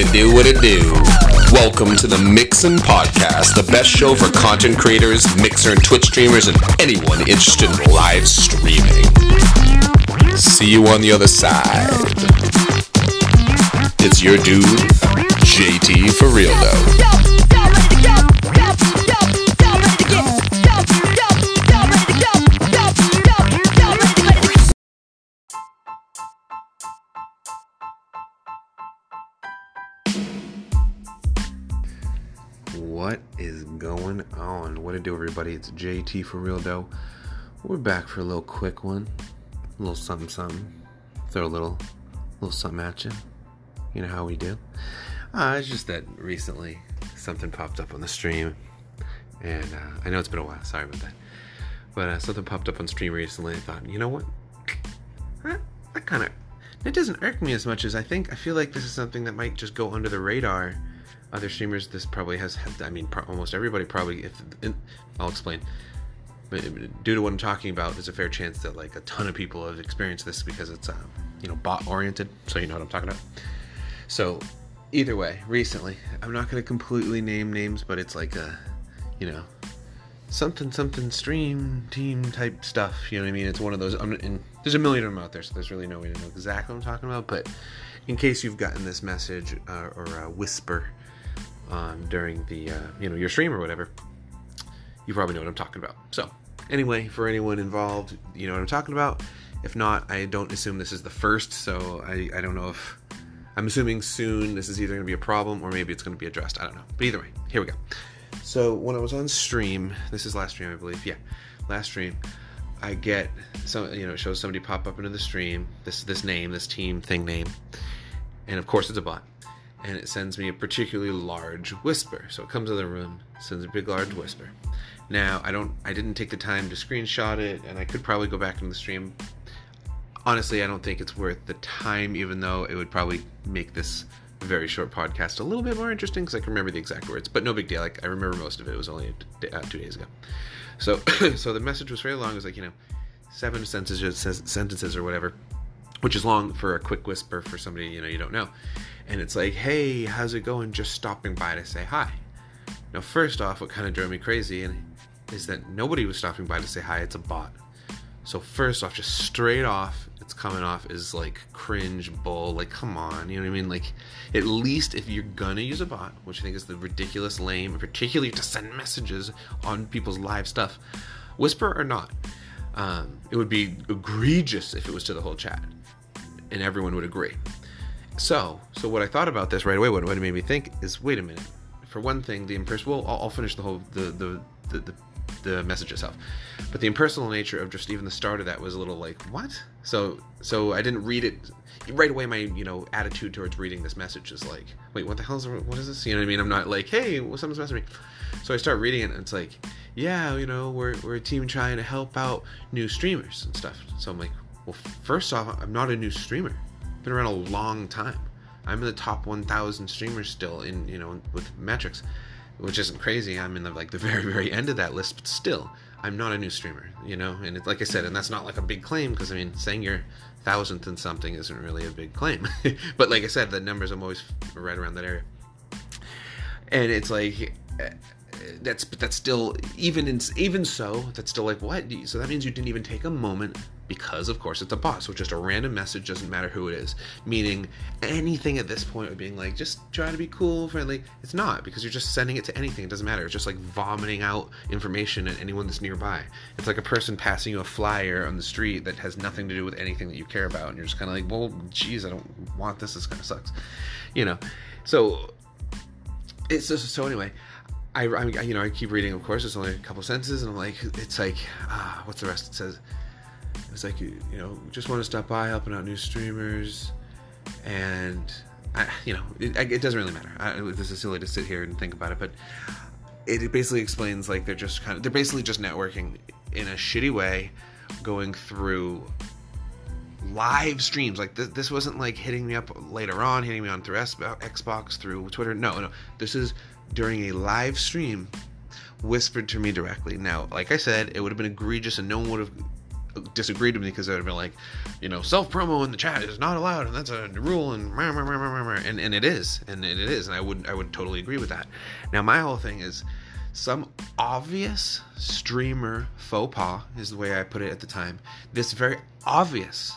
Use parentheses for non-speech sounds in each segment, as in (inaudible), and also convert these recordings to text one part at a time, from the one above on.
It do, what it do. Welcome to the Mixin' Podcast, the best show for content creators, Mixer and Twitch streamers, and anyone interested in live streaming. See you on the other side. It's your dude, JT for real though. To do, everybody? It's JT for real though. We're back for a little quick one, a little something, something. Throw a little, little something at you. You know how we do. Uh, it's just that recently something popped up on the stream, and uh, I know it's been a while. Sorry about that, but uh, something popped up on stream recently. I thought, you know what? That, that kind of it doesn't irk me as much as I think. I feel like this is something that might just go under the radar other streamers this probably has, I mean pro- almost everybody probably if in, i'll explain. But due to what i'm talking about there's a fair chance that like a ton of people have experienced this because it's uh, you know bot oriented so you know what i'm talking about. So either way recently i'm not going to completely name names but it's like a you know something something stream team type stuff you know what i mean? It's one of those I'm, there's a million of them out there so there's really no way to know exactly what i'm talking about but in case you've gotten this message uh, or a whisper um, during the uh, you know your stream or whatever, you probably know what I'm talking about. So anyway, for anyone involved, you know what I'm talking about. If not, I don't assume this is the first, so I, I don't know if I'm assuming soon this is either going to be a problem or maybe it's going to be addressed. I don't know. But either way, here we go. So when I was on stream, this is last stream, I believe. Yeah, last stream. I get some, you know, it shows somebody pop up into the stream. This this name, this team thing name, and of course it's a bot and it sends me a particularly large whisper. So it comes in the room, sends a big large whisper. Now I don't I didn't take the time to screenshot it and I could probably go back into the stream. Honestly, I don't think it's worth the time even though it would probably make this very short podcast a little bit more interesting because I can remember the exact words, but no big deal. Like I remember most of it. It was only uh, two days ago. So, (clears throat) so the message was very long. It was like you know, seven sentences, sentences or whatever, which is long for a quick whisper for somebody you know you don't know and it's like, hey, how's it going? Just stopping by to say hi. Now, first off, what kind of drove me crazy is that nobody was stopping by to say hi. It's a bot. So first off, just straight off, it's coming off is like cringe bull. Like, come on, you know what I mean? Like, at least if you're gonna use a bot, which I think is the ridiculous lame, particularly to send messages on people's live stuff, whisper or not, um, it would be egregious if it was to the whole chat, and everyone would agree. So, so what I thought about this right away, what, what it made me think is, wait a minute. For one thing, the impersonal. Well, I'll, I'll, finish the whole the the, the the the message itself, but the impersonal nature of just even the start of that was a little like what? So so I didn't read it right away. My you know attitude towards reading this message is like, wait, what the hell is what is this? You know what I mean? I'm not like, hey, what's someone's messaging me. So I start reading it, and it's like, yeah, you know, we're we're a team trying to help out new streamers and stuff. So I'm like, well, first off, I'm not a new streamer been around a long time. I'm in the top 1,000 streamers still in you know with metrics, which isn't crazy. I'm in the like the very very end of that list, but still, I'm not a new streamer. You know, and like I said, and that's not like a big claim because I mean, saying you're thousandth and something isn't really a big claim. (laughs) but like I said, the numbers I'm always right around that area, and it's like eh, that's but that's still even in even so that's still like what so that means you didn't even take a moment because of course it's a bot so just a random message doesn't matter who it is. Meaning anything at this point of being like just try to be cool friendly it's not because you're just sending it to anything. It doesn't matter. It's just like vomiting out information at anyone that's nearby. It's like a person passing you a flyer on the street that has nothing to do with anything that you care about and you're just kind of like well geez i don't want this. This kind of sucks you know? So it's just so anyway I, I, you know, I keep reading. Of course, it's only a couple sentences, and I'm like, it's like, ah, what's the rest? It says, it's like, you, you know, just want to stop by, helping out new streamers, and I, you know, it, it doesn't really matter. I, this is silly to sit here and think about it, but it basically explains like they're just kind of, they're basically just networking in a shitty way, going through live streams. Like th- this wasn't like hitting me up later on, hitting me on through Xbox, through Twitter. No, no, this is during a live stream whispered to me directly. Now, like I said, it would have been egregious and no one would have disagreed with me because they'd be like, you know, self promo in the chat is not allowed, and that's a rule, and and and it is, and it is, and I would I would totally agree with that. Now my whole thing is some obvious streamer faux pas is the way I put it at the time. This very obvious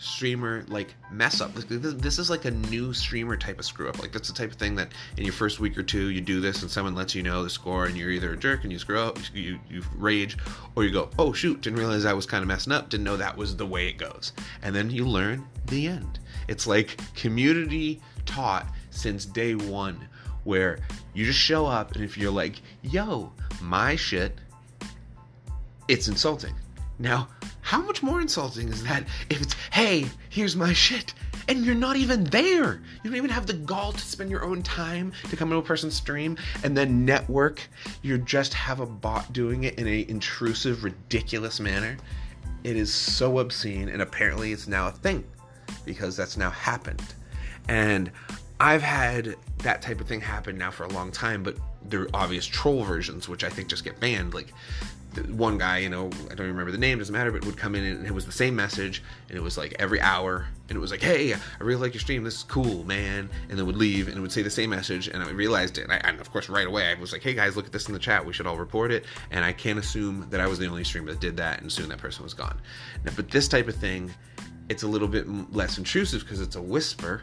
streamer like mess up. This is like a new streamer type of screw up. Like that's the type of thing that in your first week or two you do this and someone lets you know the score and you're either a jerk and you screw up, you you rage, or you go, oh shoot, didn't realize I was kind of messing up, didn't know that was the way it goes, and then you learn the end. It's like community taught since day one, where you just show up and if you're like, yo, my shit, it's insulting. Now how much more insulting is that if it's, hey, here's my shit, and you're not even there? You don't even have the gall to spend your own time to come to a person's stream and then network. You just have a bot doing it in a intrusive, ridiculous manner. It is so obscene, and apparently it's now a thing because that's now happened. And I've had that type of thing happen now for a long time, but there are obvious troll versions, which I think just get banned. Like one guy, you know, I don't remember the name, doesn't matter, but would come in and it was the same message, and it was like every hour, and it was like, hey, I really like your stream, this is cool, man, and then would leave and it would say the same message, and I realized it, and, I, and of course right away I was like, hey guys, look at this in the chat, we should all report it, and I can't assume that I was the only streamer that did that, and soon that person was gone. Now, but this type of thing, it's a little bit less intrusive because it's a whisper,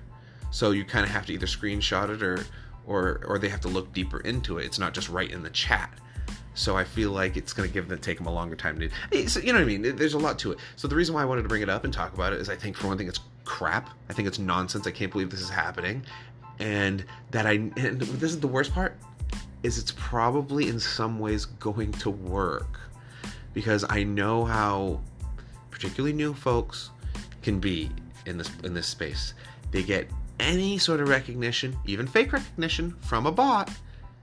so you kind of have to either screenshot it or, or, or they have to look deeper into it. It's not just right in the chat. So I feel like it's going to give them take them a longer time to. Eh, so, you know what I mean? There's a lot to it. So the reason why I wanted to bring it up and talk about it is I think for one thing it's crap. I think it's nonsense. I can't believe this is happening, and that I. And this is the worst part, is it's probably in some ways going to work, because I know how, particularly new folks, can be in this in this space. They get any sort of recognition, even fake recognition, from a bot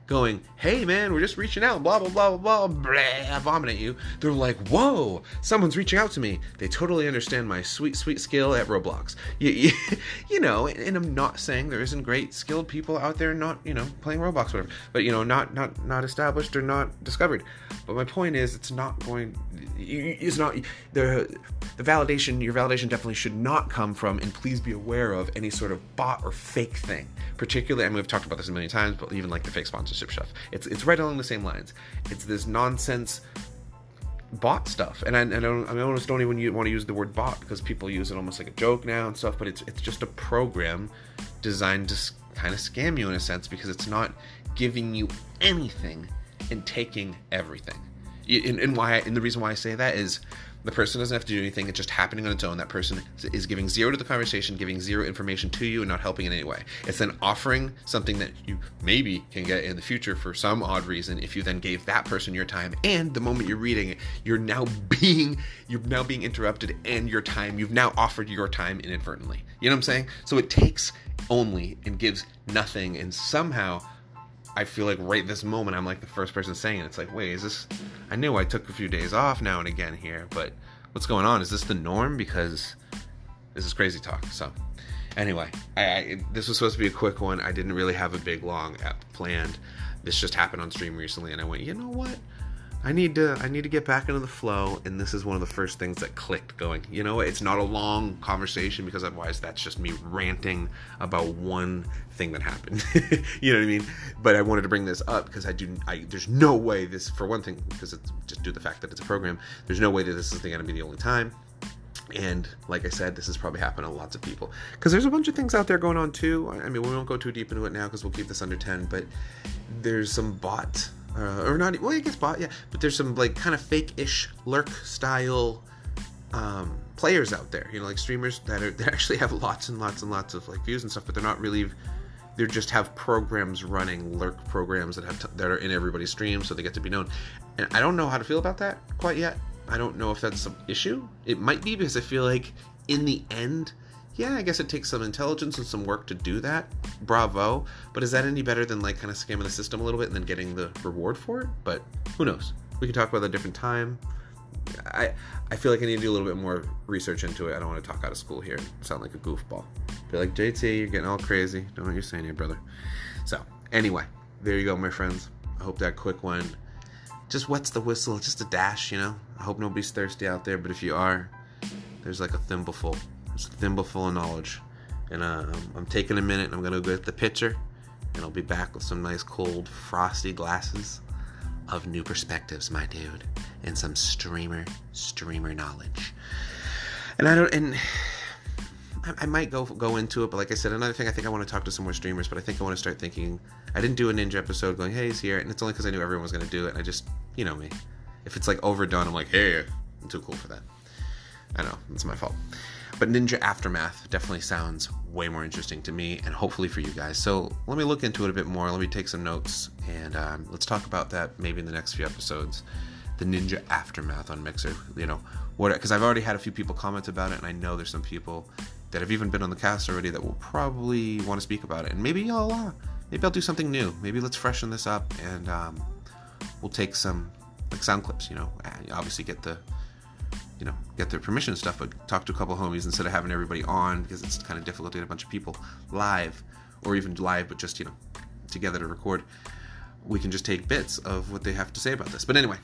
going, hey man, we're just reaching out, blah, blah, blah, blah, blah, blah, vomit at you. They're like, whoa, someone's reaching out to me. They totally understand my sweet, sweet skill at Roblox. You, you, (laughs) you know, and I'm not saying there isn't great skilled people out there not, you know, playing Roblox, whatever, but, you know, not, not, not established or not discovered. But my point is, it's not going, it's not, the, the validation, your validation definitely should not come from, and please be aware of any sort of bot or fake thing. Particularly, I mean, we've talked about this a million times, but even like the fake sponsors sponsorship stuff. It's it's right along the same lines. It's this nonsense bot stuff, and I, I don't I almost don't even want to use the word bot because people use it almost like a joke now and stuff. But it's it's just a program designed to kind of scam you in a sense because it's not giving you anything and taking everything. And, and why and the reason why I say that is the person doesn't have to do anything. It's just happening on its own. That person is giving zero to the conversation, giving zero information to you, and not helping in any way. It's then offering something that you maybe can get in the future for some odd reason if you then gave that person your time. And the moment you're reading it, you're now (laughs) being you're now being interrupted and your time. You've now offered your time inadvertently. You know what I'm saying? So it takes only and gives nothing, and somehow I feel like right this moment I'm like the first person saying it. It's like, wait, is this? I knew I took a few days off now and again here, but what's going on? Is this the norm? Because this is crazy talk. So, anyway, I, I, this was supposed to be a quick one. I didn't really have a big long planned. This just happened on stream recently, and I went, you know what? I need to I need to get back into the flow and this is one of the first things that clicked going. You know, it's not a long conversation because otherwise that's just me ranting about one thing that happened. (laughs) you know what I mean? But I wanted to bring this up because I do I there's no way this for one thing because it's just due to the fact that it's a program, there's no way that this is going to be the only time. And like I said, this has probably happened to lots of people because there's a bunch of things out there going on too. I mean, we won't go too deep into it now because we'll keep this under 10, but there's some bot uh, or not. Well, I guess bot, yeah. But there's some like kind of fake-ish lurk style um, players out there. You know, like streamers that are (laughs) that actually have lots and lots and lots of like views and stuff, but they're not really. They just have programs running lurk programs that have t- that are in everybody's stream, so they get to be known. And I don't know how to feel about that quite yet. I don't know if that's some issue. It might be because I feel like in the end yeah, I guess it takes some intelligence and some work to do that. Bravo. But is that any better than like kind of scamming the system a little bit and then getting the reward for it? But who knows? We can talk about that a different time. I I feel like I need to do a little bit more research into it. I don't want to talk out of school here sound like a goofball. Be like JT, you're getting all crazy. Don't know what you're saying here, brother. So anyway, there you go, my friends. I hope that quick one just wets the whistle, just a dash, you know. I hope nobody's thirsty out there, but if you are, there's like a thimbleful. There's a thimbleful of knowledge. And uh, I'm taking a minute I'm gonna go get the pitcher, and I'll be back with some nice cold, frosty glasses of new perspectives, my dude, and some streamer, streamer knowledge. And I don't, and I, I might go go into it, but like I said, another thing I think I want to talk to some more streamers, but I think I want to start thinking. I didn't do a ninja episode going, hey, he's here, and it's only because I knew everyone was going to do it. And I just, you know me, if it's like overdone, I'm like, hey, I'm too cool for that. I know it's my fault. But Ninja Aftermath definitely sounds way more interesting to me and hopefully for you guys. So let me look into it a bit more. Let me take some notes and um, let's talk about that maybe in the next few episodes. The Ninja Aftermath on Mixer. You know, what? Because I've already had a few people comment about it, and I know there's some people that have even been on the cast already that will probably want to speak about it. And maybe I'll uh, maybe I'll do something new. Maybe let's freshen this up and um, we'll take some like sound clips. You know, obviously get the you know get their permission stuff, but talk to a couple homies instead of having everybody on because it's kind of difficult to get a bunch of people live or even live, but just you know together to record. We can just take bits of what they have to say about this. But anyway,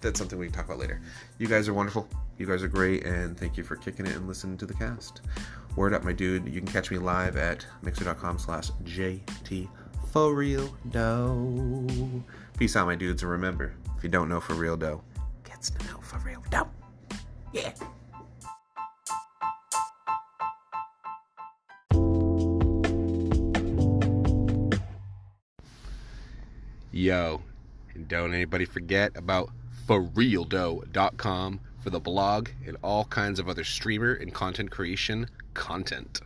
that's something we can talk about later. You guys are wonderful. You guys are great, and thank you for kicking it and listening to the cast. Word up, my dude. You can catch me live at mixer.com slash JT for real dough. Peace out, my dudes, and remember, if you don't know for real dough, gets to know for real dough. Yeah. Yo, and don't anybody forget about forrealdough.com for the blog and all kinds of other streamer and content creation content.